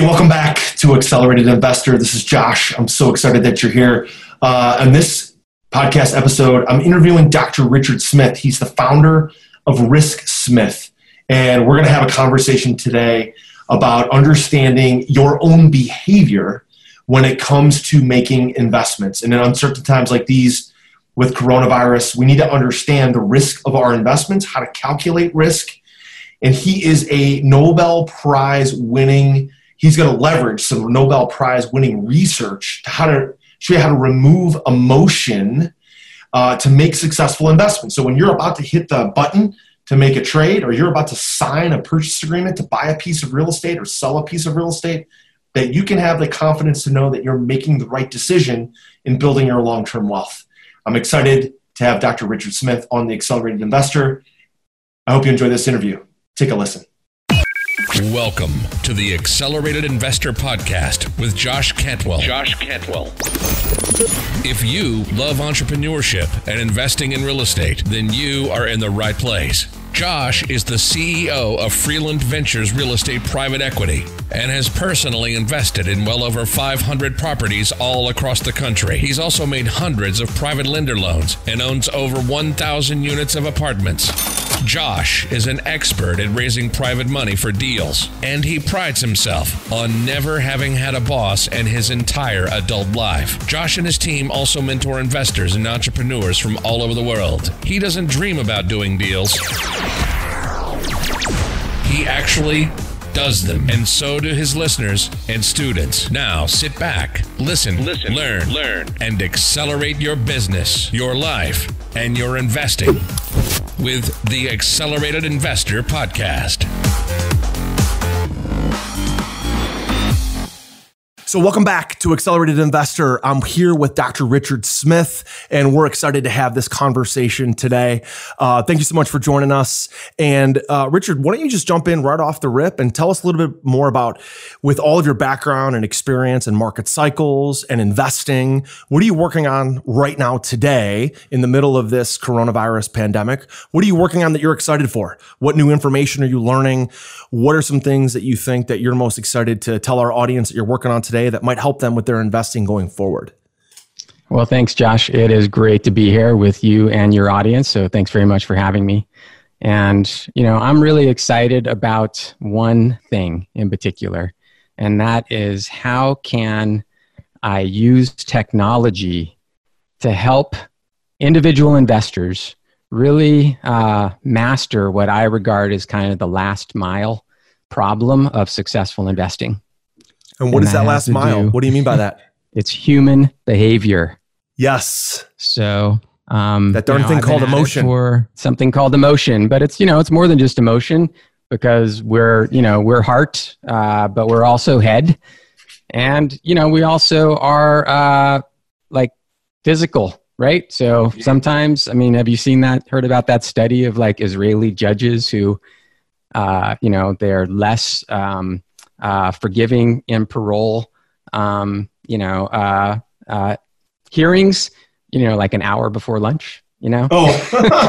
Welcome back to Accelerated Investor. This is Josh. I'm so excited that you're here. Uh, on this podcast episode, I'm interviewing Dr. Richard Smith. He's the founder of Risk Smith. And we're going to have a conversation today about understanding your own behavior when it comes to making investments. And in uncertain times like these with coronavirus, we need to understand the risk of our investments, how to calculate risk. And he is a Nobel Prize winning he's going to leverage some Nobel Prize winning research to how to show you how to remove emotion uh, to make successful investments. So when you're about to hit the button to make a trade, or you're about to sign a purchase agreement to buy a piece of real estate or sell a piece of real estate, that you can have the confidence to know that you're making the right decision in building your long term wealth. I'm excited to have Dr. Richard Smith on the Accelerated Investor. I hope you enjoy this interview. Take a listen. Welcome to the Accelerated Investor Podcast with Josh Cantwell. Josh Cantwell. If you love entrepreneurship and investing in real estate, then you are in the right place. Josh is the CEO of Freeland Ventures Real Estate Private Equity and has personally invested in well over 500 properties all across the country. He's also made hundreds of private lender loans and owns over 1,000 units of apartments. Josh is an expert at raising private money for deals, and he prides himself on never having had a boss in his entire adult life. Josh and his team also mentor investors and entrepreneurs from all over the world. He doesn't dream about doing deals. He actually does them, and so do his listeners and students. Now sit back, listen, Listen, learn, learn. and accelerate your business, your life, and your investing with the Accelerated Investor Podcast. So, welcome back to Accelerated Investor. I'm here with Dr. Richard Smith, and we're excited to have this conversation today. Uh, thank you so much for joining us. And, uh, Richard, why don't you just jump in right off the rip and tell us a little bit more about, with all of your background and experience and market cycles and investing, what are you working on right now today in the middle of this coronavirus pandemic? What are you working on that you're excited for? What new information are you learning? What are some things that you think that you're most excited to tell our audience that you're working on today that might help them with their investing going forward? Well, thanks, Josh. It is great to be here with you and your audience. So thanks very much for having me. And, you know, I'm really excited about one thing in particular, and that is how can I use technology to help individual investors really uh, master what I regard as kind of the last mile problem of successful investing. And what And is that that last mile? do- What do you mean by that? It's human behavior. yes. So um, That darn you know, thing I've called emotion. For something called emotion, but it's you know it's more than just emotion because we're you know we're heart, uh, but we're also head, and you know we also are uh, like physical, right? So sometimes, I mean, have you seen that? Heard about that study of like Israeli judges who, uh, you know, they're less um, uh, forgiving in parole. Um, you know, uh, uh, hearings. You know, like an hour before lunch. You know, Oh,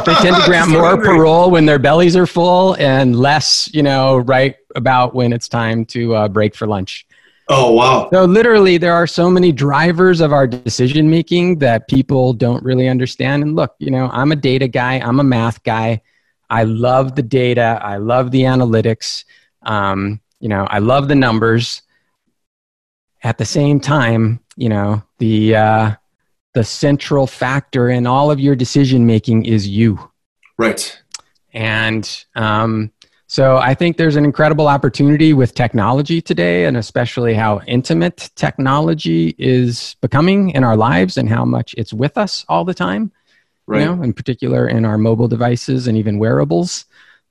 they tend to grant more parole when their bellies are full and less, you know, right about when it's time to uh, break for lunch. Oh, wow. So literally, there are so many drivers of our decision making that people don't really understand. And look, you know, I'm a data guy. I'm a math guy. I love the data. I love the analytics. Um, you know, I love the numbers. At the same time, you know, the uh, the central factor in all of your decision making is you. Right. And um, so I think there's an incredible opportunity with technology today, and especially how intimate technology is becoming in our lives and how much it's with us all the time. Right. You know, in particular in our mobile devices and even wearables.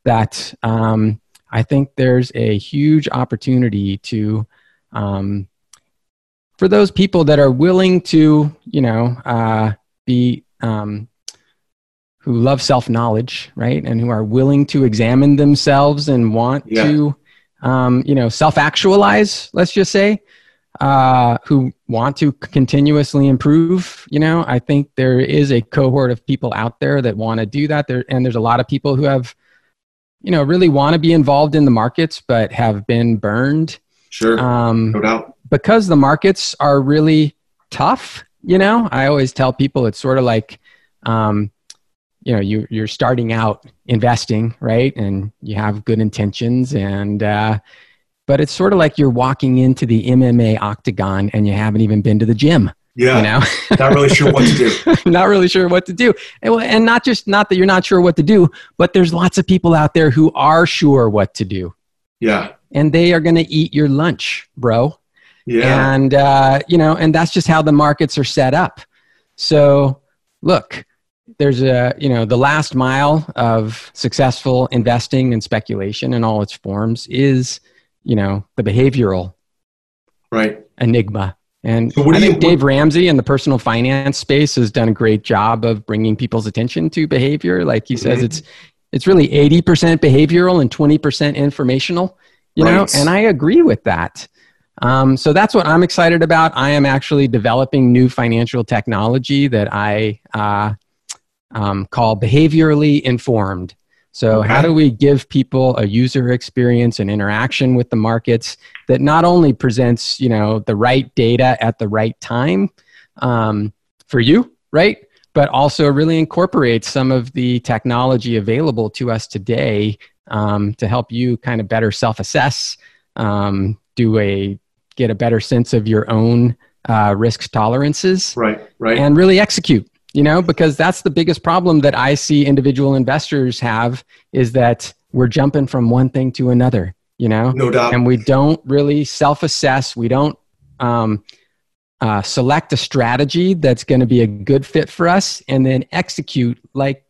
That um, I think there's a huge opportunity to, um, for those people that are willing to, you know, uh, be um, who love self knowledge, right, and who are willing to examine themselves and want Yeah. to, um, you know, self actualize. Let's just say, uh, who want to continuously improve. You know, I think there is a cohort of people out there that want to do that. There, and there's a lot of people who have, you know, really want to be involved in the markets, but have been burned Sure. Um, no doubt. Because the markets are really tough, you know, I always tell people it's sort of like, um, you know, you, you're starting out investing, right? And you have good intentions and, uh, but it's sort of like you're walking into the MMA octagon and you haven't even been to the gym. Yeah. You know, not really sure what to do. not really sure what to do. And, and not just, not that you're not sure what to do, but there's lots of people out there who are sure what to do. Yeah. And they are going to eat your lunch, bro. Yeah. And, uh, you know, and that's just how the markets are set up. So look, there's a, you know, the last mile of successful investing and speculation in all its forms is, you know, the behavioral right enigma. And so I think you, Dave Ramsey in the personal finance space has done a great job of bringing people's attention to behavior. Like he says, mm-hmm. it's it's really 80% behavioral and 20% informational, you right. know, and I agree with that. Um, so that's what I'm excited about. I am actually developing new financial technology that I uh, um, call behaviorally informed. So, okay. how do we give people a user experience and interaction with the markets that not only presents, you know, the right data at the right time um, for you, right? But also really incorporates some of the technology available to us today um, to help you kind of better self-assess, um, do a get a better sense of your own uh, risk tolerances, right, right, and really execute you know because that's the biggest problem that i see individual investors have is that we're jumping from one thing to another you know? No doubt. And we don't really self-assess. We don't um, uh, select a strategy that's going to be a good fit for us and then execute like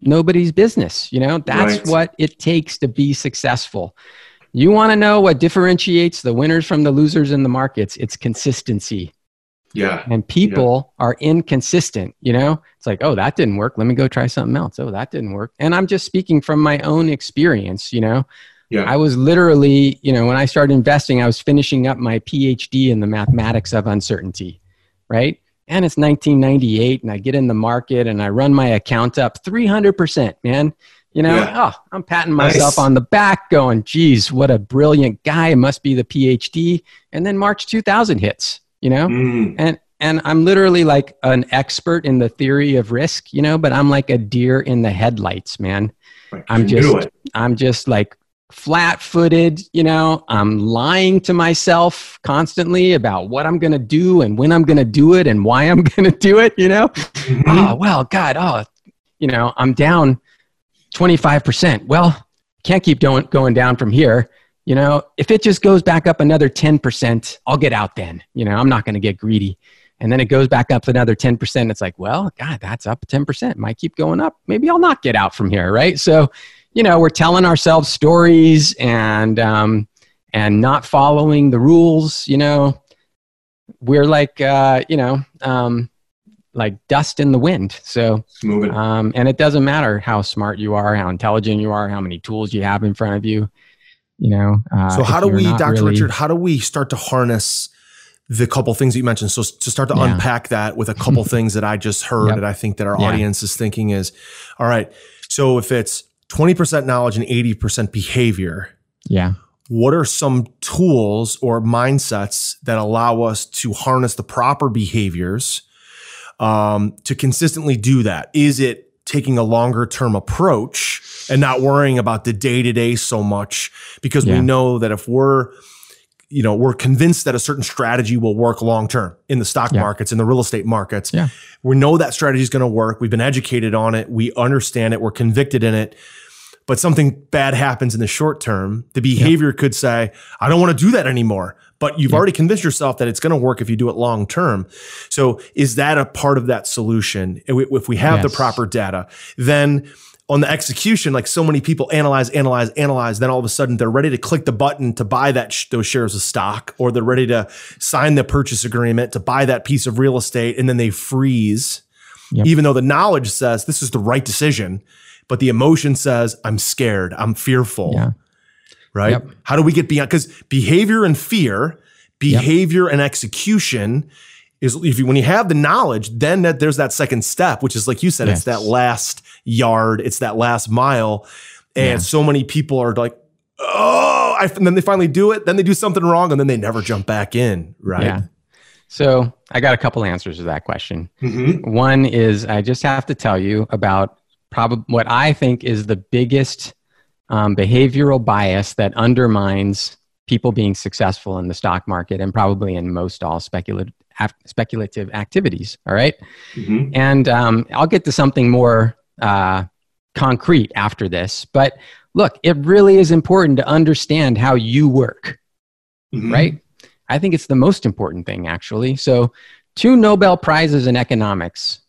nobody's business you know? That's right. what it takes to be successful. You want to know what differentiates the winners from the losers in the markets? It's consistency yeah. And people yeah. are inconsistent, you know? It's like, oh, that didn't work. Let me go try something else. Oh, that didn't work. And I'm just speaking from my own experience, you know? Yeah. I was literally, you know, when I started investing, I was finishing up my PhD in the mathematics of uncertainty, right? And it's 1998 and I get in the market and I run my account up 300%, man. You know, yeah. oh, I'm patting myself nice. on the back going, geez, what a brilliant guy. It must be the PhD. And then March 2000 hits you know? Mm. and and i'm literally like an expert in the theory of risk you know but i'm like a deer in the headlights man. I'm just i'm just like flat footed you know? I'm lying to myself constantly about what i'm going to do and when i'm going to do it and why i'm going to do it you know? Mm-hmm. oh well god oh you know i'm down 25% well can't keep going down from here you know, if it just goes back up another 10%, I'll get out then. You know, I'm not going to get greedy. And then it goes back up another 10%. It's like, well, God, that's up 10%. Might keep going up. Maybe I'll not get out from here, right? So, you know, we're telling ourselves stories and, um, and not following the rules, you know. We're like, uh, you know, um, like dust in the wind. So, um, and it doesn't matter how smart you are, how intelligent you are, how many tools you have in front of you you know uh, so how do we dr really... richard how do we start to harness the couple things that you mentioned so to start to yeah. unpack that with a couple things that i just heard yep. that i think that our yeah. audience is thinking is all right so if it's 20% knowledge and 80% behavior yeah what are some tools or mindsets that allow us to harness the proper behaviors um, to consistently do that is it taking a longer term approach and not worrying about the day to day so much because yeah. we know that if we're you know we're convinced that a certain strategy will work long term in the stock yeah. markets in the real estate markets yeah. we know that strategy is going to work we've been educated on it we understand it we're convicted in it but something bad happens in the short term the behavior yeah. could say i don't want to do that anymore but you've yeah. already convinced yourself that it's going to work if you do it long term. So is that a part of that solution? If we have yes. the proper data, then on the execution, like so many people analyze, analyze, analyze, then all of a sudden they're ready to click the button to buy that sh- those shares of stock, or they're ready to sign the purchase agreement to buy that piece of real estate, and then they freeze, yep. even though the knowledge says this is the right decision, but the emotion says I'm scared, I'm fearful. Yeah right? Yep. How do we get beyond? Because behavior and fear, behavior yep. and execution is if you when you have the knowledge, then that there's that second step, which is like you said, yes. it's that last yard, it's that last mile, and yeah. so many people are like, oh, I, and then they finally do it. Then they do something wrong, and then they never jump back in. Right. Yeah. So I got a couple answers to that question. Mm-hmm. One is I just have to tell you about probably what I think is the biggest um, behavioral bias that undermines people being successful in the stock market and probably in most all speculative speculative activities. All right? Mm-hmm. and um, I'll get to something more uh, concrete after this. But look, it really is important to understand how you work Mm-hmm. right? I think it's the most important thing, actually. So, two Nobel Prizes in economics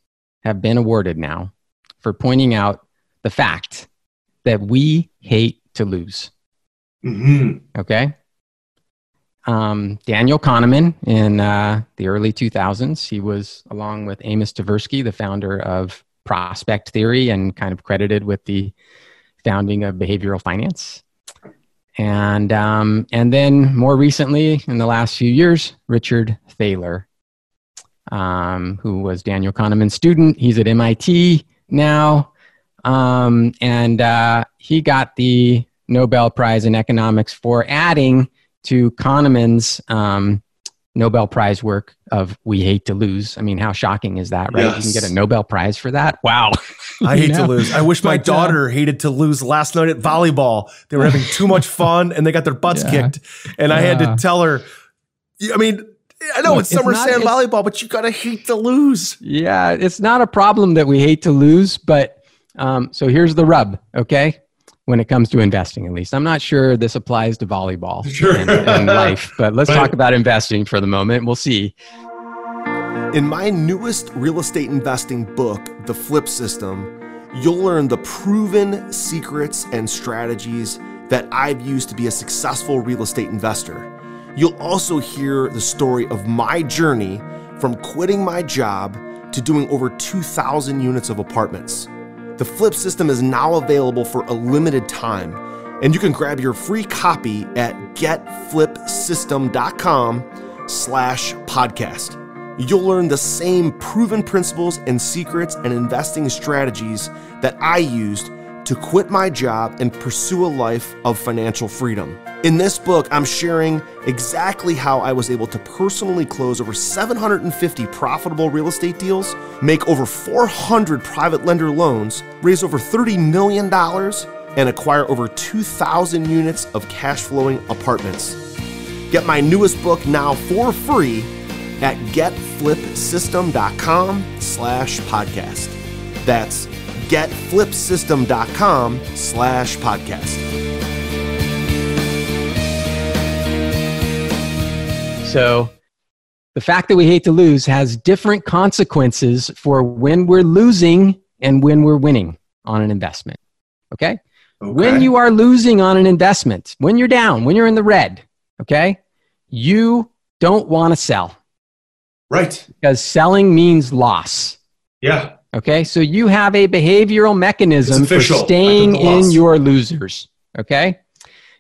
have been awarded now for pointing out the fact that we hate to lose. Mm-hmm. Okay. Um, Daniel Kahneman in uh, the early 2000s, he was along with Amos Tversky, the founder of prospect theory and kind of credited with the founding of behavioral finance. And, um, and then more recently, in the last few years, Richard Thaler, um, who was Daniel Kahneman's student. He's at MIT now. Um, and uh, he got the Nobel Prize in Economics for adding to Kahneman's um, Nobel Prize work of We Hate to Lose. I mean, how shocking is that, right? You can get a Nobel Prize for that. Wow. I hate to lose. I wish my But, uh, daughter hated to lose last night at volleyball. They were having too much fun and they got their butts Yeah. kicked. And I had to tell her, I mean, I know Look, it's it's summer not- sand it's- volleyball, but you gotta hate to lose. Yeah, it's not a problem that we hate to lose, but um, so here's the rub, okay? When it comes to investing, at least. I'm not sure this applies to volleyball Sure. and, and life, but let's Right. talk about investing for the moment. We'll see. In my newest real estate investing book, The Flip System, you'll learn the proven secrets and strategies that I've used to be a successful real estate investor. You'll also hear the story of my journey from quitting my job to doing over 2,000 units of apartments. The Flip System is now available for a limited time, and you can grab your free copy at getflipsystem.com slash podcast. You'll learn the same proven principles and secrets and investing strategies that I used to quit my job and pursue a life of financial freedom. In this book, I'm sharing exactly how I was able to personally close over 750 profitable real estate deals, make over 400 private lender loans, raise over $30 million, and acquire over 2,000 units of cash flowing apartments. Get my newest book now for free at getflipsystem.com slash podcast. That's getflipsystem.com slash podcast. So, the fact that we hate to lose has different consequences for when we're losing and when we're winning on an investment. Okay? When you are losing on an investment, when you're down, when you're in the red, okay, you don't want to sell right. because selling means loss. Yeah. Okay, so you have a behavioral mechanism for staying in your losers. Okay,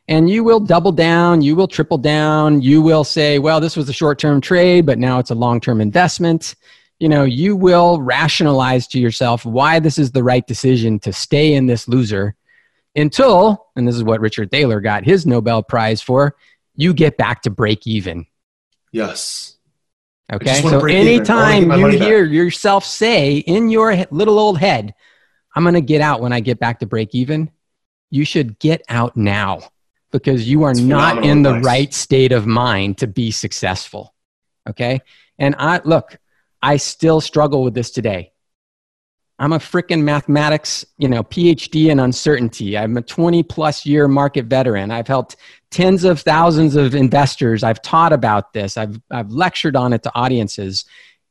and you will double down, you will triple down, you will say, well, this was a short term trade, but now it's a long term investment. You know, you will rationalize to yourself why this is the right decision to stay in this loser until, and this is what Richard Thaler got his Nobel Prize for, you get back to break even. Yes. Okay. So break even. I wanna get anytime you back. hear yourself say in your little old head, I'm going to get out when I get back to break even, you should get out now because you are That's not in the advice. right state of mind to be successful. Okay. And I look, I still struggle with this today. I'm a freaking mathematics, you know, PhD in uncertainty. I'm a 20 plus year market veteran. I've helped tens of thousands of investors. I've taught about this. I've, I've lectured on it to audiences,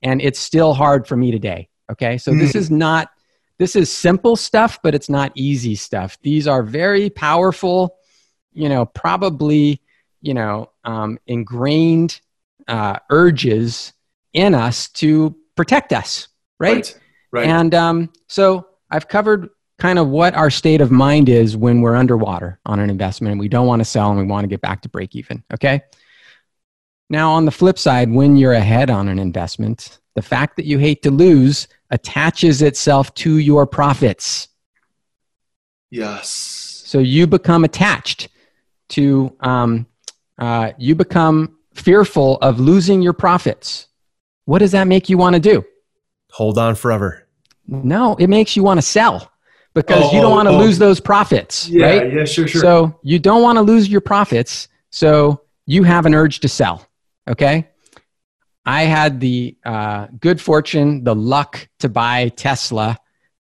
and it's still hard for me today. Okay. So this is not, this is simple stuff, but it's not easy stuff. These are very powerful, you know, probably, you know, um, ingrained uh, urges in us to protect us, right? Right. Right. And um, so I've covered kind of what our state of mind is when we're underwater on an investment and we don't want to sell and we want to get back to break even. Okay. Now, on the flip side, when you're ahead on an investment, the fact that you hate to lose attaches itself to your profits. yes. So you become attached to um, uh, you become fearful of losing your profits. What does that make you want to do? Hold on forever. No, it makes you want to sell because Oh, you don't want to oh, lose those profits, Yeah, right? yeah, sure, sure. So you don't want to lose your profits. So you have an urge to sell. Okay. I had the uh, good fortune, the luck to buy Tesla,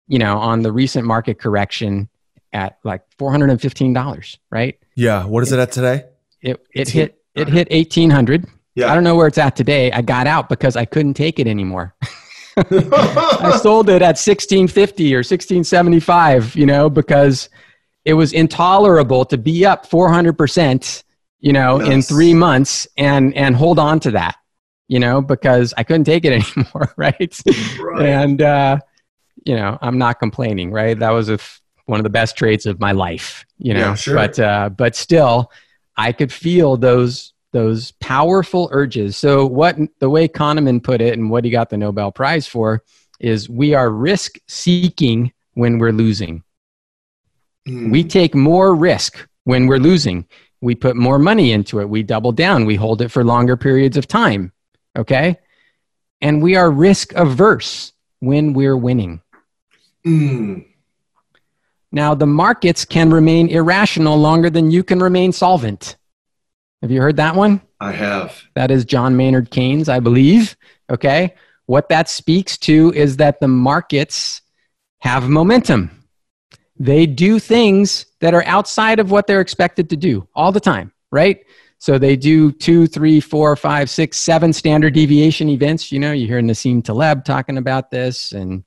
you know, on the recent market correction at like $415, right? Yeah. What is it at today? It, it hit, it hit 1800. yeah. I don't know where it's at today. I got out because I couldn't take it anymore. I sold it at 1650 or 1675, you know, because it was intolerable to be up 400%, you know, in 3 months and and hold on to that, you know, because I couldn't take it anymore, right? Right. And uh you know, I'm not complaining, right? That was a f- one of the best trades of my life, you know. Yeah, sure. But uh but still I could feel those those powerful urges. So what the way Kahneman put it and what he got the Nobel Prize for is we are risk seeking when we're losing. Mm. We take more risk when we're losing. We put more money into it. We double down. We hold it for longer periods of time. Okay? And we are risk averse when we're winning. Mm. Now, the markets can remain irrational longer than you can remain solvent. Have you heard that one? I have. That is John Maynard Keynes, I believe. Okay. What that speaks to is that the markets have momentum. They do things that are outside of what they're expected to do all the time, right? So they do two, three, four, five, six, seven standard deviation events. You know, you hear Nassim Taleb talking about this, and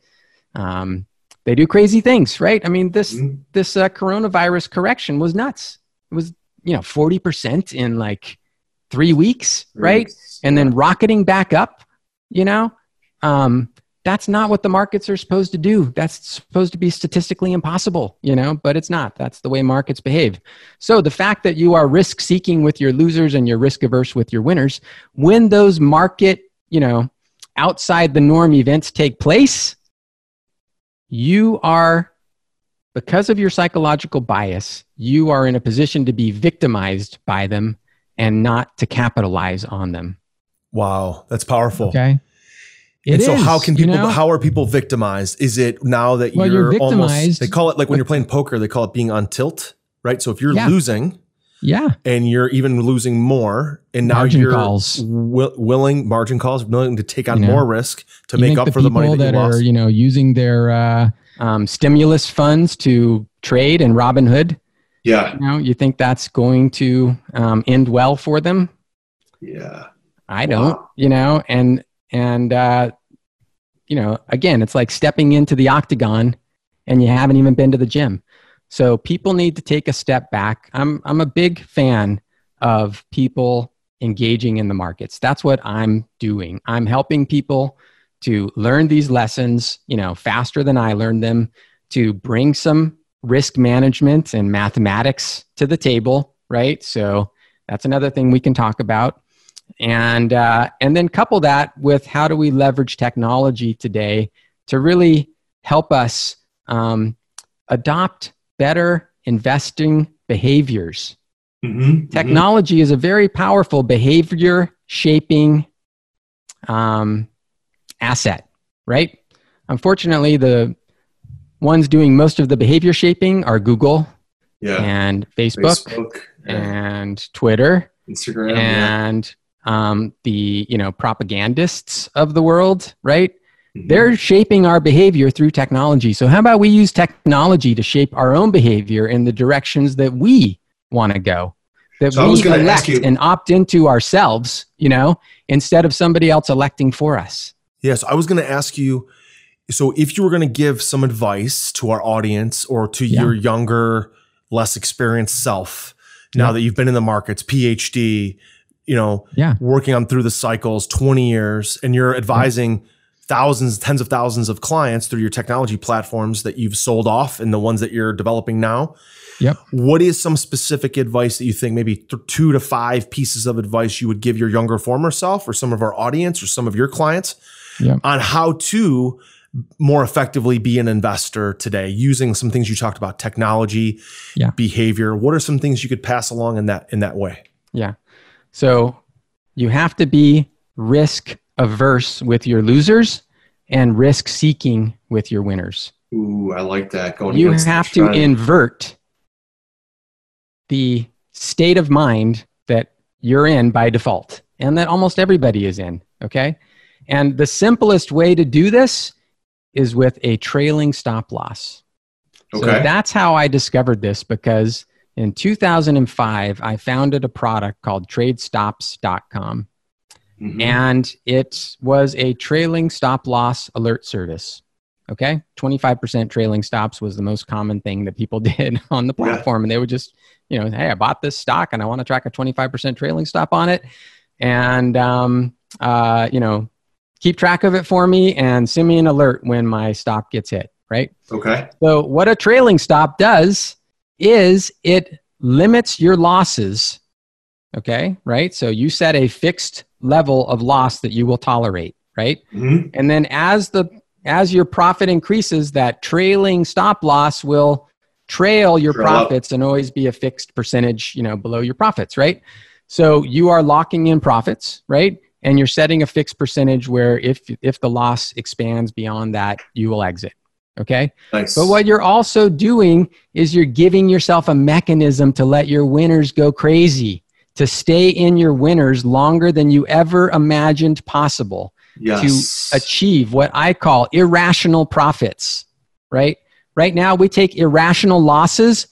um, they do crazy things, right? I mean, this Mhm. this uh, coronavirus correction was nuts. It was you know forty percent in like three weeks, right? and then rocketing back up, you know, um, that's not what the markets are supposed to do. That's supposed to be statistically impossible, you know, but it's not. That's the way markets behave. So the fact that you are risk seeking with your losers and you're risk averse with your winners, when those market, you know, outside the norm events take place, you are, because of your psychological bias, you are in a position to be victimized by them and not to capitalize on them. Wow. That's powerful. Okay. And It so is, how can you people know? how are people victimized? Is it now that Well, you're, you're almost they call it like when you're playing poker, they call it being on tilt, right? So if you're Yeah. losing Yeah. and you're even losing more and now Margin you're calls. wi- willing margin calls willing to take on You know, more risk to make think up for the money people that, you are, lost. you know, using their uh, um, stimulus funds to trade and Robinhood. Yeah. You know, you think that's going to um, end well for them? Yeah. I don't. Wow. You know, and and uh, you know, again, it's like stepping into the octagon, and you haven't even been to the gym. So people need to take a step back. I'm I'm a big fan of people engaging in the markets. That's what I'm doing. I'm helping people to learn these lessons, you know, faster than I learned them, to bring some risk management and mathematics to the table, right? So that's another thing we can talk about. And uh, and then couple that with how do we leverage technology today to really help us um, adopt better investing behaviors. Mm-hmm. Technology is a very powerful behavior shaping um, asset, right? Unfortunately, the ones doing most of the behavior shaping are Google Yeah. and Facebook, Facebook, and and Twitter Instagram. yeah. and um, the you know propagandists of the world, right? Mhm. They're shaping our behavior through technology. So how about we use technology to shape our own behavior in the directions that we want to go? That So we elect you- and opt into ourselves, you know, instead of somebody else electing for us. Yes, I was going to ask you. So, if you were going to give some advice to our audience or to Yeah. your younger, less experienced self, now Yeah. that you've been in the markets, PhD, you know, Yeah. working on through the cycles, twenty years, and you're advising thousands, tens of thousands of clients through your technology platforms that you've sold off and the ones that you're developing now. Yep. What is some specific advice that you think maybe th- two to five pieces of advice you would give your younger former self or some of our audience or some of your clients Yep. on how to more effectively be an investor today using some things you talked about technology Yeah. behavior what are some things you could pass along in that in that way Yeah. So you have to be risk averse with your losers and risk seeking with your winners. Ooh, I like that. Going You have to invert the state of mind that you're in by default and that almost everybody is in. Okay. And the simplest way to do this is with a trailing stop loss. So Okay. that's how I discovered this because in 2005, I founded a product called tradestops.com Mhm. and it was a trailing stop loss alert service. Okay. 25% trailing stops was the most common thing that people did on the Yeah. platform. And they would just, you know, hey, I bought this stock and I want to track a 25% trailing stop on it. And, um, uh, you know, keep track of it for me and send me an alert when my stop gets hit. Right. okay. So, what a trailing stop does is it limits your losses. Okay, right? So, you set a fixed level of loss that you will tolerate, right? Mhm. And then as the as your profit increases, that trailing stop loss will trail your Trail up. profits and always be a fixed percentage, you know, below your profits, right? So you are locking in profits, right? And you're setting a fixed percentage where if if the loss expands beyond that, you will exit. Okay? Nice. But what you're also doing is you're giving yourself a mechanism to let your winners go crazy, to stay in your winners longer than you ever imagined possible yes. to achieve what I call irrational profits, right? Right now, we take irrational losses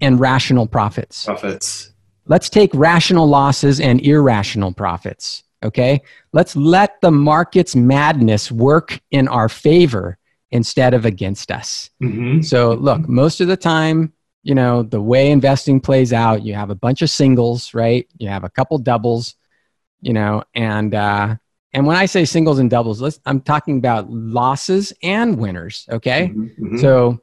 and rational profits. profits. Let's take rational losses and irrational profits, okay? Let's let the market's madness work in our favor instead of against us. Mhm. So, look, most of the time, you know, the way investing plays out, you have a bunch of singles, right? You have a couple doubles, you know, and uh, and when I say singles and doubles, let's, I'm talking about losses and winners. Okay, Mhm. Mhm. so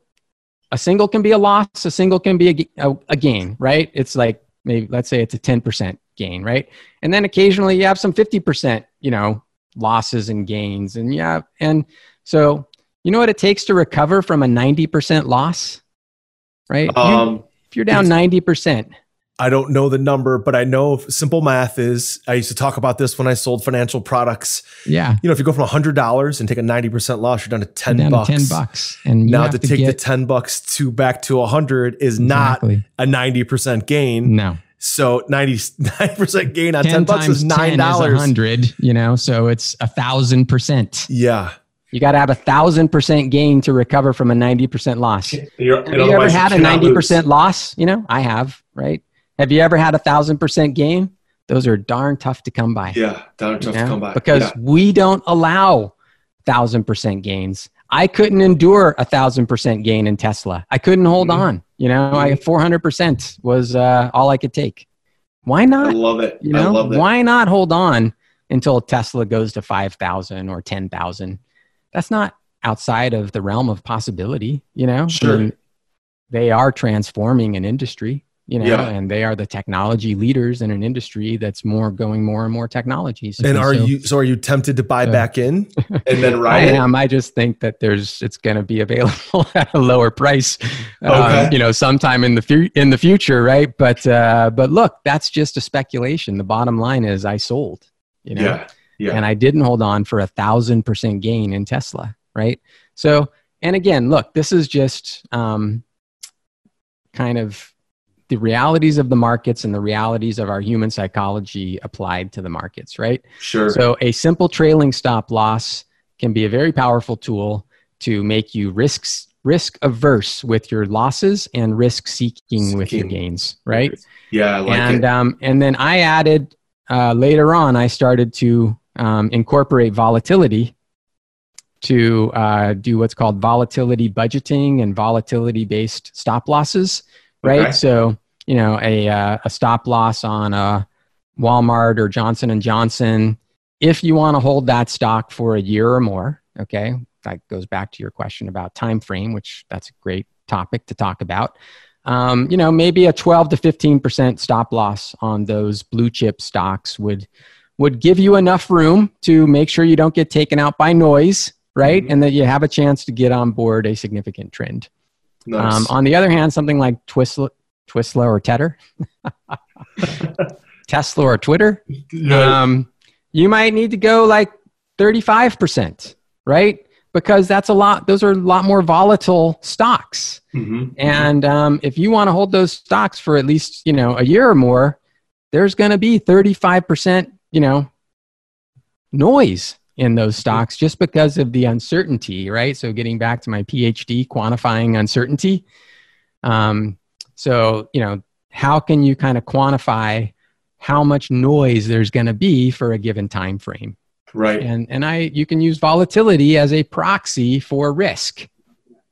a single can be a loss, a single can be a, a, a gain, right? It's like maybe let's say it's a 10% gain, right? And then occasionally you have some 50%, you know, losses and gains, and yeah, and so you know what it takes to recover from a 90% loss, right? You- um, if you're down 90%, I don't know the number, but I know simple math is I used to talk about this when I sold financial products. yeah, You know, if you go from $100 and take a 90% loss, you're down to 10 down to bucks. 10 bucks, and you Now have to take the 10 bucks to back to 100 is not a 90% gain. no. So 90, 90% gain on 10, 10 bucks times is 10 is $9. 100, you know, so it's a thousand percent. yeah. You got to have a thousand percent gain to recover from a 90% loss. you're- Have you ever otherwise had a cannot ninety lose. percent loss? You know, I have. Right? Have you ever had a thousand percent gain? Those are darn tough to come by. Yeah, down tough know? to come back. because yeah. we don't allow thousand percent gains. I couldn't endure a thousand percent gain in Tesla. I couldn't hold Mhm. on. You know, I four hundred percent was uh, all I could take. Why not? I love it. You I know, why not hold on until Tesla goes to five thousand or ten thousand? That's not outside of the realm of possibility. You know, I Sure. mean, they are transforming an industry. You know, Yeah. and they are the technology leaders in an industry that's more going more and more technology. So- And are so you, so are you tempted to buy So- back in? And then I ride it. am. I just think that there's it's going to be available at a lower price. um, you know, sometime in the fu- in the future, right? But uh, but look, that's just a speculation. The bottom line is, I sold. You know, Yeah. Yeah. and I didn't hold on for a thousand percent gain in Tesla, right? So, and again, look, this is just um, kind of the realities of the markets and the realities of our human psychology applied to the markets, right? Sure. So, a simple trailing stop loss can be a very powerful tool to make you risks risk averse with your losses and risk seeking with your gains, right? yeah, I like and it. um, and then I added uh, later on. I started to um, incorporate volatility to uh, do what's called volatility budgeting and volatility based stop losses. Right. Okay. So you know a uh, a stop loss on a Walmart or Johnson and Johnson. If you want to hold that stock for a year or more, okay, that goes back to your question about time frame, which that's a great topic to talk about um, you know, maybe a 12 to 15% stop loss on those blue chip stocks would would give you enough room to make sure you don't get taken out by noise, right? And that you have a chance to get on board a significant trend. Nice. Um, on the other hand, something like Twistla, Twistla or Tether, Tesla or Twitter, Yeah. um, you might need to go like 35%, right? Because that's a lot, those are a lot more volatile stocks. Mhm. And um, if you want to hold those stocks for at least, you know, a year or more, there's going to be 35%, you know, noise in those stocks just because of the uncertainty, right? So getting back to my PhD, quantifying uncertainty. Um, so, you know, how can you kind of quantify how much noise there's going to be for a given time frame? right. and and i you can use volatility as a proxy for risk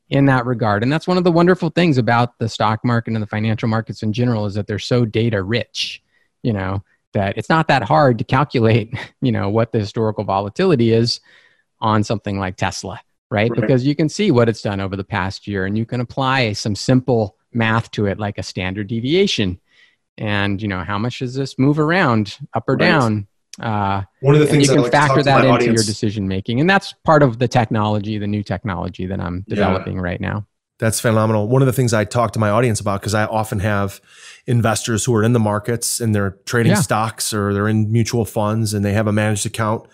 in that regard and that's one of the wonderful things about the stock market and the financial markets in general is that they're so data rich you know that it's not that hard to calculate you know what the historical volatility is on something like tesla right, Right. because you can see what it's done over the past year and you can apply some simple math to it like a standard deviation and you know how much does this move around up or Right. down uh, One of the things you can like factor that into audience. your decision making and that's part of the technology the new technology that i'm Yeah. developing right now That's phenomenal. One of the things I talk to my audience about, because I often have investors who are in the markets and they're trading Yeah. stocks or they're in mutual funds and they have a managed account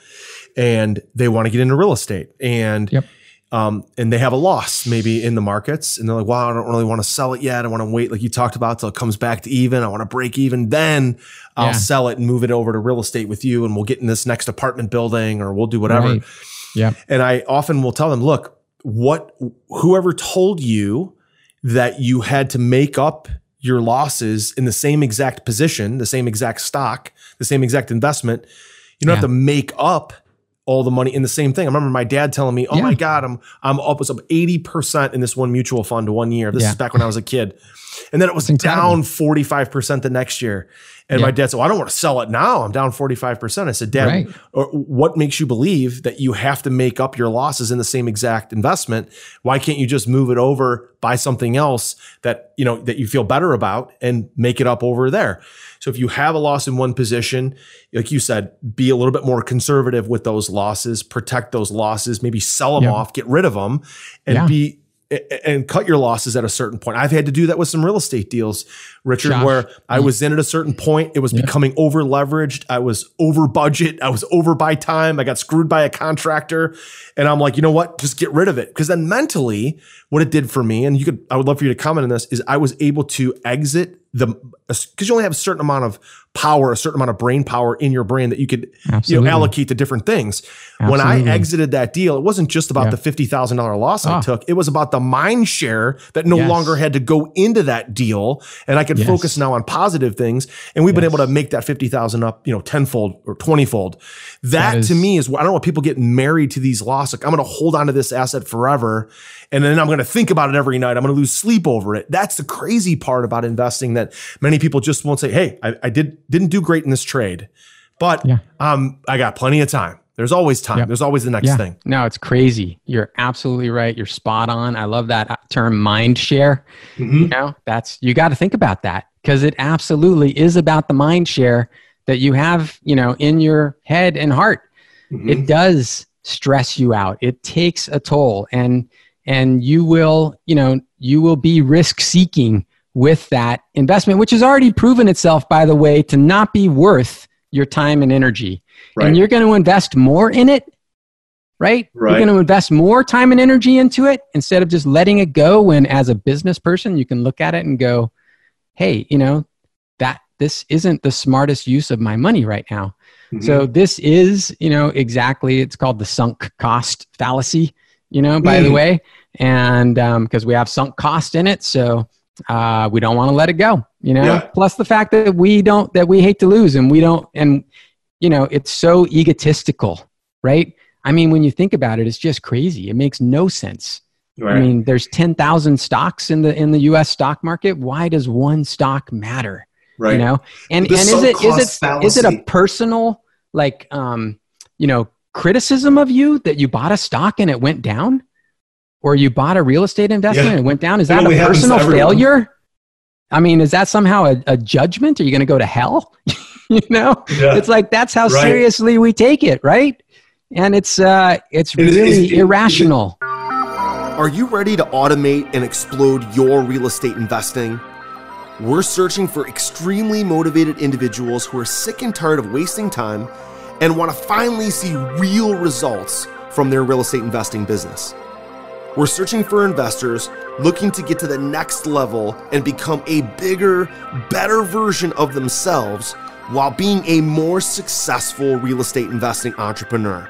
and they want to get into real estate and Yep. um, and they have a loss maybe in the markets and they're like, wow, I don't really want to sell it yet. I want to wait, like you talked about, till it comes back to even. I want to break even. Then I'll Yeah. sell it and move it over to real estate with you and we'll get in this next apartment building or we'll do whatever. Right. Yep. And I often will tell them, look, what whoever told you that you had to make up your losses in the same exact position, the same exact stock, the same exact investment, you don't have to make up all the money in the same thing. I remember my dad telling me, "Oh Yeah. my god, I'm I'm up was up 80% in this one mutual fund one year. This Yeah. is back when I was a kid." And then it was down 45% the next year. And Yeah. my dad said, well, I don't want to sell it now. I'm down 45%. I said, Dad, Right. Uh, what makes you believe that you have to make up your losses in the same exact investment? Why can't you just move it over, buy something else that, you know, that you feel better about and make it up over there? So if you have a loss in one position, like you said, be a little bit more conservative with those losses, protect those losses, maybe sell them Yeah. off, get rid of them and Yeah. be and cut your losses at a certain point. I've had to do that with some real estate deals, Richard, Josh. where I was in at a certain point. It was becoming over leveraged. I was over budget. I was over by time. I got screwed by a contractor. And I'm like, you know what? Just get rid of it. Because then mentally, what it did for me, and you could, I would love for you to comment on this, is I was able to exit the, because you only have a certain amount of power, a certain amount of brain power in your brain that you could, you know, allocate to different things. When I exited that deal, it wasn't just about Yeah. the $50,000 loss I Ah. took. It was about the mind share that no Yes. longer had to go into that deal. And I could Yes. focus now on positive things. And we've been able to make that 50,000 up, you know, tenfold or 20 fold. That, That is- to me is, I don't know what people get married to these losses. Like, I'm going to hold on to this asset forever. And then I'm going to think about it every night. I'm going to lose sleep over it. That's the crazy part about investing that many people just won't say, Hey, I, I did, didn't do great in this trade, but Yeah. um, I got plenty of time. There's always time. Yep. There's always the next yeah. thing. No, it's crazy. You're absolutely right. You're spot on. I love that term mind share. Mm-hmm. You know, that's you got to think about that because it absolutely is about the mind share that you have, you know, in your head and heart. Mm-hmm. It does stress you out. It takes a toll and and you will, you know, you will be risk seeking with that investment which has already proven itself by the way to not be worth your time and energy. Right. And you're going to invest more in it right? Right. You're going to invest more time and energy into it instead of just letting it go when as a business person you can look at it and go, "Hey, you know, that this isn't the smartest use of my money right now." Mhm. So this is, you know, exactly it's called the sunk cost fallacy, you know, by the Mm. way. And um because we have sunk cost in it, so uh we don't want to let it go, you know. Yeah. Plus the fact that we don't that we hate to lose and we don't and you know, it's so egotistical, right? I mean, when you think about it, it's just crazy. It makes no sense. Right. I mean, there's 10,000 stocks in the in the US stock market. Why does one stock matter? right. You know? And and is it is it cost is it a personal like um, you know, criticism of you that you bought a stock and it went down? Or you bought a real estate investment Yeah. and it went down? Is that a only happens to personal failure? I mean, is that somehow a, a judgment? Are you going to go to hell? you know, Yeah. it's like that's how Right. seriously we take it, right? and it's uh, it's really it, it, irrational. Are you ready to automate and explode your real estate investing? We're searching for extremely motivated individuals who are sick and tired of wasting time and want to finally see real results from their real estate investing business. We're searching for investors looking to get to the next level and become a bigger, better version of themselves while being a more successful real estate investing entrepreneur.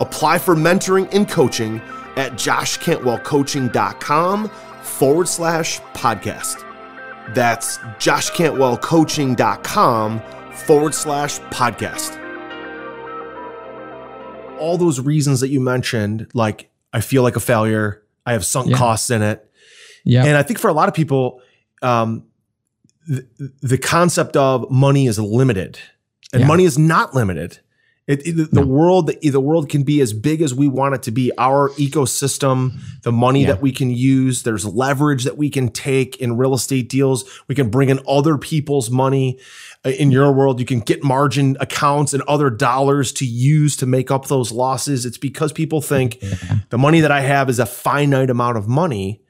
Apply for mentoring and coaching at joshcantwellcoaching.com forward slash podcast. That's joshcantwellcoaching.com forward slash podcast. All those reasons that you mentioned, like I feel like a failure, I have sunk yeah. costs in it. Yeah. And I think for a lot of people, um, the, the concept of money is limited and yeah. money is not limited. It, it, the no. world, the, the world can be as big as we want it to be. Our ecosystem, the money yeah. that we can use, there's leverage that we can take in real estate deals. We can bring in other people's money. Uh, in your world, you can get margin accounts and other dollars to use to make up those losses. It's because people think the money that I have is a finite amount of money.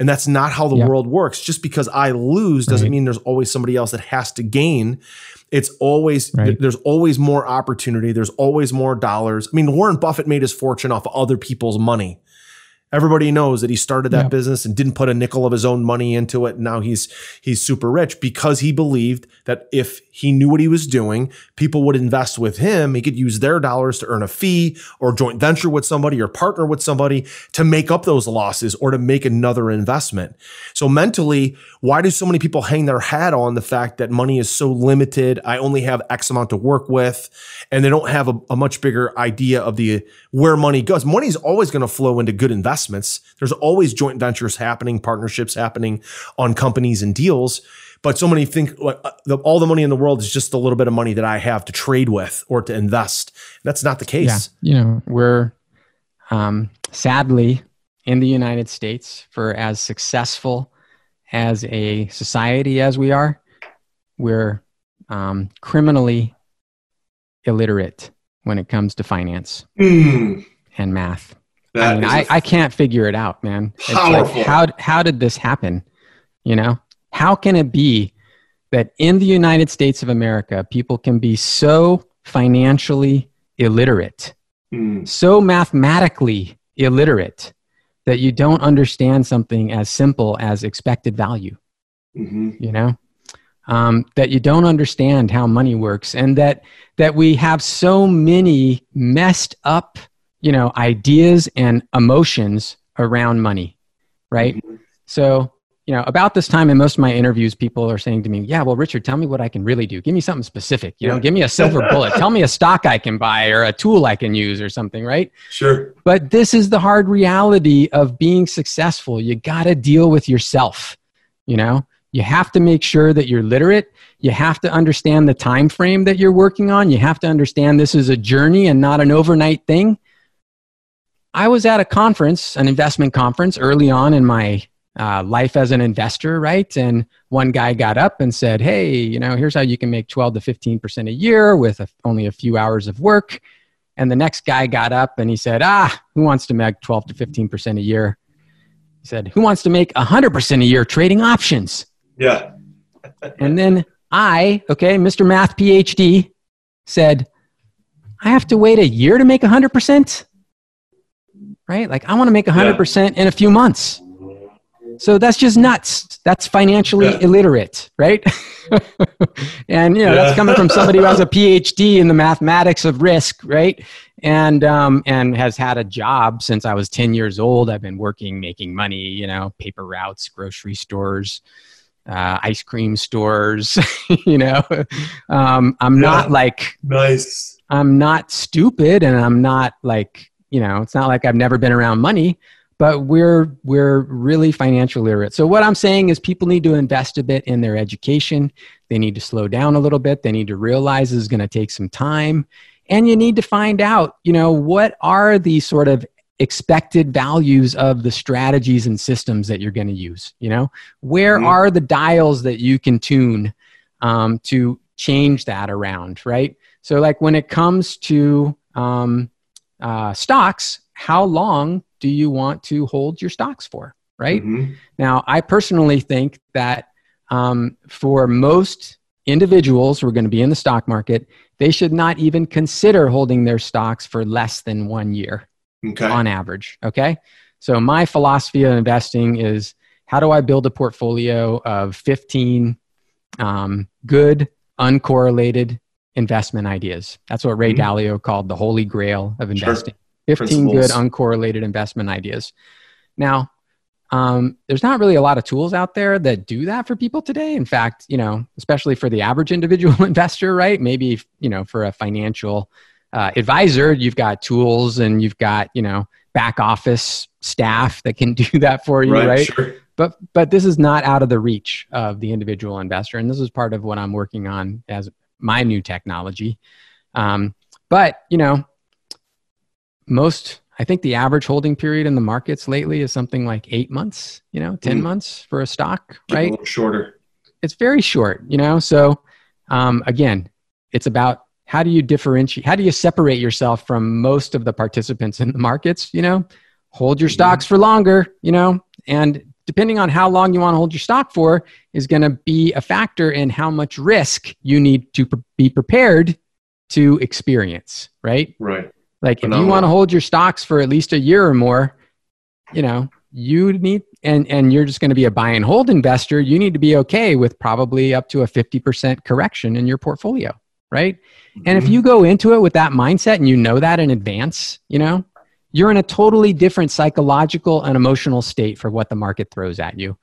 And that's not how the yep. world works. Just because I lose doesn't right. mean there's always somebody else that has to gain. It's always right. there's always more opportunity. There's always more dollars. I mean, Warren Buffett made his fortune off of other people's money. Everybody knows that he started that yep. business and didn't put a nickel of his own money into it. And now he's he's super rich because he believed that if he knew what he was doing, people would invest with him. He could use their dollars to earn a fee or joint venture with somebody or partner with somebody to make up those losses or to make another investment. So mentally, why do so many people hang their hat on the fact that money is so limited? I only have X amount to work with, and they don't have a, a much bigger idea of the where money goes. Money is always going to flow into good investments investments. There's always joint ventures happening, partnerships happening on companies and deals. But so many think like, uh, all the money in the world is just a little bit of money that I have to trade with or to invest. That's not the case. Yeah, you know, we're um, sadly in the United States for as successful as a society as we are, we're um, criminally illiterate when it comes to finance mm. and math. That I mean, I, I can't figure it out, man. Powerful. Like, how how did this happen? You know, how can it be that in the United States of America, people can be so financially illiterate, mm. so mathematically illiterate, that you don't understand something as simple as expected value? Mm-hmm. You know, um, that you don't understand how money works, and that that we have so many messed up you know ideas and emotions around money right? Mm-hmm. so you know about this time in most of my interviews people are saying to me yeah well richard tell me what i can really do. Give me something specific you yeah. know give me a silver bullet. Tell me a stock i can buy or a tool i can use or something right? Sure. But this is the hard reality of being successful. You got to deal with yourself you know? You have to make sure that you're literate. You have to understand the time frame that you're working on. You have to understand this is a journey and not an overnight thing I was at a conference, an investment conference early on in my uh, life as an investor, right? And one guy got up and said, Hey, you know, here's how you can make 12 to 15% a year with a, only a few hours of work. And the next guy got up and he said, Ah, who wants to make 12 to 15% a year? He said, Who wants to make 100% a year trading options? Yeah. and then I, okay, Mr. Math PhD, said, I have to wait a year to make 100%? Right? Like I want to make 100% yeah. in a few months. So that's just nuts. That's financially yeah. illiterate, right? and you know, yeah. that's coming from somebody who has a PhD in the mathematics of risk, right? And um, and has had a job since I was 10 years old. I've been working, making money, you know, paper routes, grocery stores, uh, ice cream stores, you know. Um, I'm yeah. not like nice. I'm not stupid and I'm not like you know, it's not like I've never been around money, but we're we're really financial literate. So what I'm saying is people need to invest a bit in their education. They need to slow down a little bit. They need to realize this is going to take some time. And you need to find out, you know, what are the sort of expected values of the strategies and systems that you're going to use you know where mm-hmm. are the dials that you can tune um, to change that around right so like when it comes to um, uh, stocks, how long do you want to hold your stocks for? Right Mhm. now, I personally think that um, for most individuals who are going to be in the stock market, they should not even consider holding their stocks for less than one year Okay. on average. Okay. So my philosophy of investing is how do I build a portfolio of 15 um, good, uncorrelated investment ideas? That's what Ray Mhm. Dalio called the holy grail of Sure. investing. 15 good, uncorrelated investment ideas. Now, um, there's not really a lot of tools out there that do that for people today. In fact, you know, especially for the average individual investor, right? Maybe, you know, for a financial uh, advisor, you've got tools and you've got, you know, back office staff that can do that for you, right? Sure. But but this is not out of the reach of the individual investor, and this is part of what I'm working on as my new technology. Um, but you know, most I think the average holding period in the markets lately is something like eight months. You know, ten Mm. months for a stock, A right? little shorter. it's very short, you know. So um, again, it's about how do you differentiate, how do you separate yourself from most of the participants in the markets, you know? Hold your Mhm. stocks for longer, you know, and depending on how long you want to hold your stock for is going to be a factor in how much risk you need to be prepared to experience, right? Right. Like if you want to hold your stocks for at least a year or more, you know, you need and and you're just going to be a buy and hold investor, you need to be okay with probably up to a 50% correction in your portfolio, right? And if Mhm. you go into it with that mindset and you know that in advance, you know, you're in a totally different psychological and emotional state for what the market throws at you.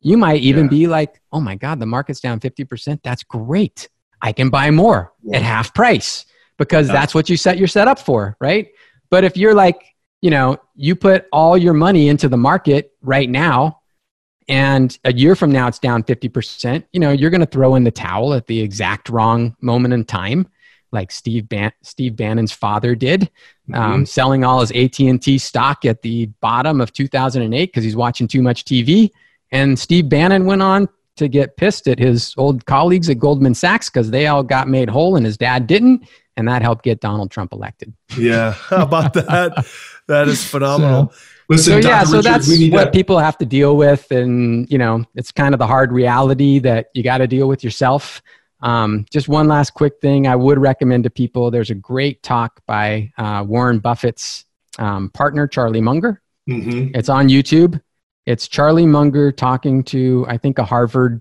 You might even Yeah. be like, "Oh my god, the market's down 50%. That's great. I can buy more Yeah. at half price." Because Yeah. that's what you set your setup for, right? But if you're like, you know, you put all your money into the market right now and a year from now it's down 50%, you know, you're going to throw in the towel at the exact wrong moment in time like Steve Ban- Steve Bannon's father did, um, selling all his AT&T stock at the bottom of 2008 because he's watching too much TV. And Steve Bannon went on to get pissed at his old colleagues at Goldman Sachs because they all got made whole and his dad didn't. And that helped get Donald Trump elected. Yeah. How about that? That is phenomenal. Listen, so yeah, Dr. so Richard, that's what to- people have to deal with, and you know, it's kind of the hard reality that you got to deal with yourself. Um, just one last quick thing I would recommend to people. There's a great talk by uh, Warren Buffett's um, partner, Charlie Munger. Mhm. It's on YouTube. It's Charlie Munger talking to, I think, a Harvard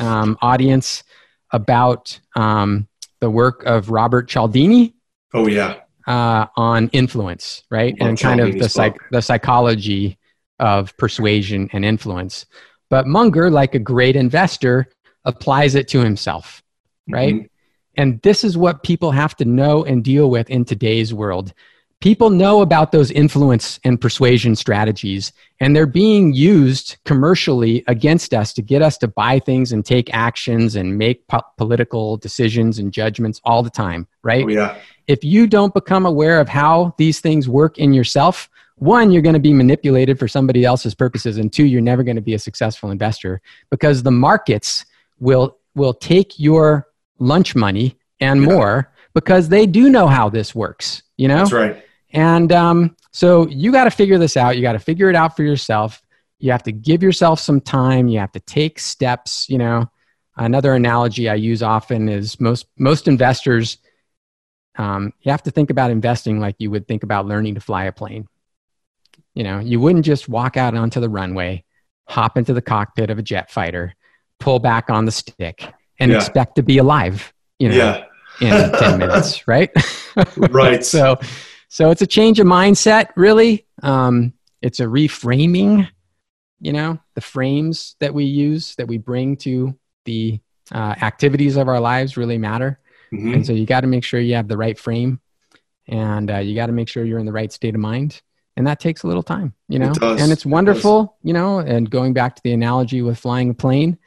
um, audience about um, the work of Robert Cialdini Oh yeah. uh, on influence, right? About and kind of the psych- the psychology of persuasion and influence. But Munger, like a great investor, applies it to himself, right? Mhm. And this is what people have to know and deal with in today's world. People know about those influence and persuasion strategies, and they're being used commercially against us to get us to buy things and take actions and make po- political decisions and judgments all the time, right? Oh yeah. if you don't become aware of how these things work in yourself, one, you're going to be manipulated for somebody else's purposes, and two, you're never going to be a successful investor because the markets will will take your lunch money and Yeah. more because they do know how this works. You know, That's right. and um, so you got to figure this out. You got to figure it out for yourself. You have to give yourself some time. You have to take steps. You know, another analogy I use often is most most investors. Um, you have to think about investing like you would think about learning to fly a plane. You know, you wouldn't just walk out onto the runway, hop into the cockpit of a jet fighter, pull back on the stick, and Yeah. expect to be alive. You know, Yeah. in ten minutes, right? Right. so so it's a change of mindset really um, it's a reframing you know the frames that we use that we bring to the uh, activities of our lives really matter Mhm. and so you got to make sure you have the right frame and uh, you got to make sure you're in the right state of mind and that takes a little time you know does. and it's It wonderful you know and going back to the analogy with flying a plane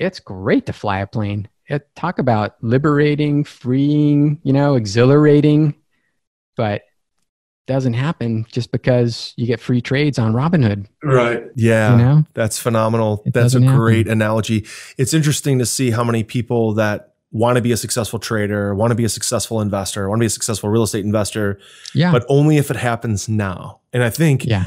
it's great to fly a plane it talk about liberating freeing you know exhilarating but doesn't happen just because you get free trades on robinhood Right. Yeah. you know That's phenomenal. It That's a doesn't happen. great analogy. It's interesting to see how many people that want to be a successful trader, want to be a successful investor, want to be a successful real estate investor, Yeah. but only if it happens now. And I think yeah.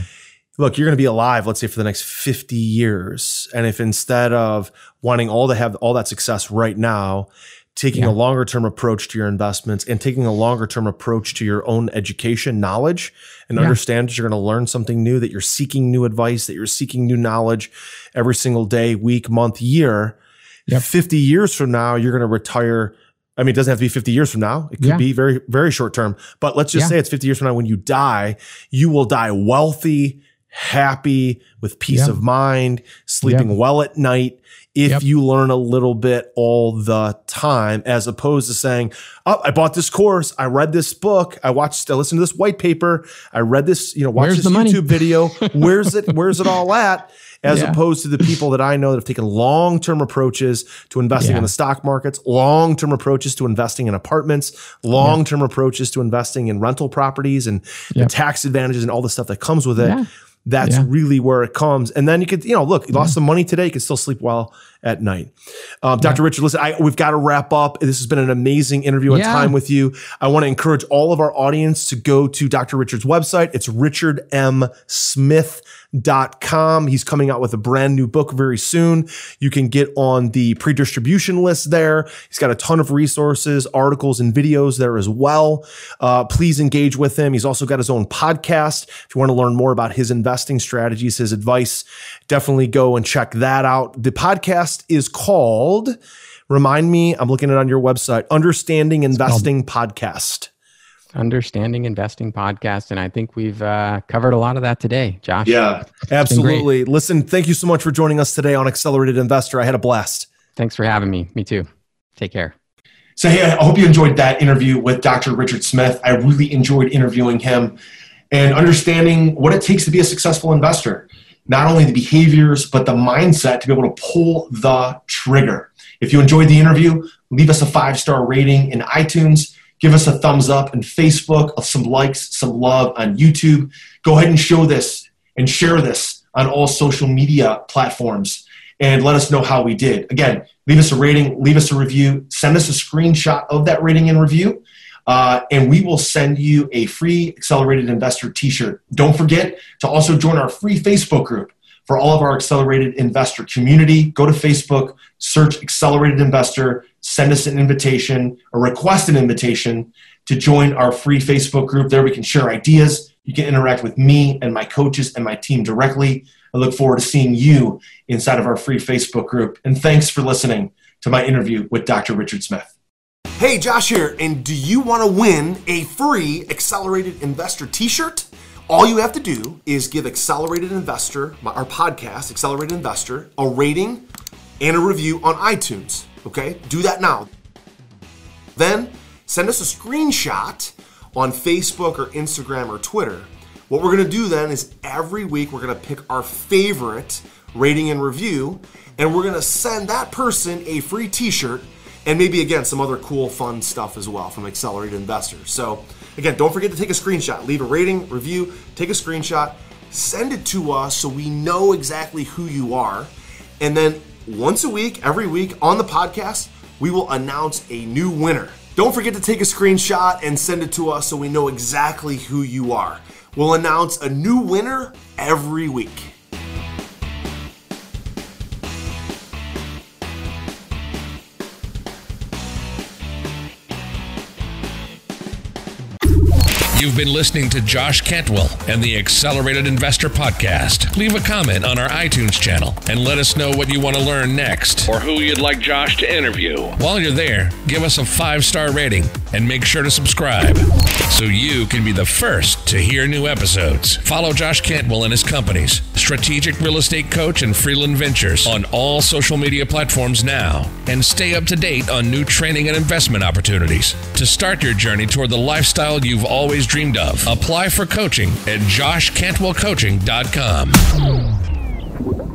Look, you're going to be alive, let's say for the next 50 years. And if instead of wanting all to have all that success right now, taking Yeah. a longer term approach to your investments and taking a longer term approach to your own education knowledge and Yeah. understand that you're going to learn something new, that you're seeking new advice, that you're seeking new knowledge every single day, week, month, year. Yep. 50 years from now, you're going to retire. I mean, it doesn't have to be 50 years from now. It could Yeah. be very, very short term. But let's just say it's 50 years from now when you die, you will die wealthy, happy, with peace Yeah. of mind, sleeping well at night. If Yep. you learn a little bit all the time, as opposed to saying, Oh, I bought this course, I read this book, I watched, I listened to this white paper, I read this, you know, watch this the money? YouTube video. Where's it? Where's it all at? As Yeah. opposed to the people that I know that have taken long term approaches to investing Yeah. in the stock markets, long term approaches to investing in apartments, long term approaches to investing in rental properties and the tax advantages and all the stuff that comes with it. Yeah. That's Yeah. really where it comes. And then you could, you know, look, you lost some money today, you can still sleep well at night. Um, Dr. Richard, listen, I, we've got to wrap up. This has been an amazing interview and Yeah. time with you. I want to encourage all of our audience to go to Dr. Richard's website. It's richardmsmith.com. He's coming out with a brand new book very soon. You can get on the pre-distribution list there. He's got a ton of resources, articles, and videos there as well. Uh, please engage with him. He's also got his own podcast. If you want to learn more about his investing strategies, his advice, definitely go and check that out. The podcast is called, remind me, I'm looking at it on your website, Understanding Investing Podcast. Understanding Investing podcast. And I think we've uh, covered a lot of that today, Josh. Yeah. Absolutely. Listen, thank you so much for joining us today on Accelerated Investor. I had a blast. Thanks for having me. Me too. Take care. So, hey, I hope you enjoyed that interview with Dr. Richard Smith. I really enjoyed interviewing him and understanding what it takes to be a successful investor. Not only the behaviors, but the mindset to be able to pull the trigger. If you enjoyed the interview, leave us a five star rating in iTunes. Give us a thumbs up on Facebook, some likes, some love on YouTube. Go ahead and show this and share this on all social media platforms and let us know how we did. Again, leave us a rating, leave us a review, send us a screenshot of that rating and review, uh, and we will send you a free Accelerated Investor t shirt. Don't forget to also join our free Facebook group for all of our Accelerated Investor community. Go to Facebook, search Accelerated Investor, send us an invitation or request an invitation to join our free Facebook group. There we can share ideas. You can interact with me and my coaches and my team directly. I look forward to seeing you inside of our free Facebook group. And thanks for listening to my interview with Dr. Richard Smith. Hey, Josh here, and do you want to win a free Accelerated Investor t shirt? All you have to do is give Accelerated Investor, our podcast, Accelerated Investor, a rating and a review on iTunes. Okay? Do that now. Then send us a screenshot on Facebook or Instagram or Twitter. What we're to do then is every week we're to pick our favorite rating and review, and we're to send that person a free t shirt and maybe again some other cool, fun stuff as well from Accelerated Investors. So, again, don't forget to take a screenshot, leave a rating, review, take a screenshot, send it to us so we know exactly who you are. And then once a week, every week on the podcast, we will announce a new winner. Don't forget to take a screenshot and send it to us so we know exactly who you are. We'll announce a new winner every week. You've been listening to Josh Cantwell and the Accelerated Investor Podcast. Leave a comment on our iTunes channel and let us know what you want to learn next or who you'd like Josh to interview. While you're there, give us a five star rating and make sure to subscribe so you can be the first to hear new episodes. Follow Josh Cantwell and his companies, Strategic Real Estate Coach and Freeland Ventures, on all social media platforms now and stay up to date on new training and investment opportunities. To start your journey toward the lifestyle you've always dreamed of. Apply for coaching at joshcantwellcoaching.com.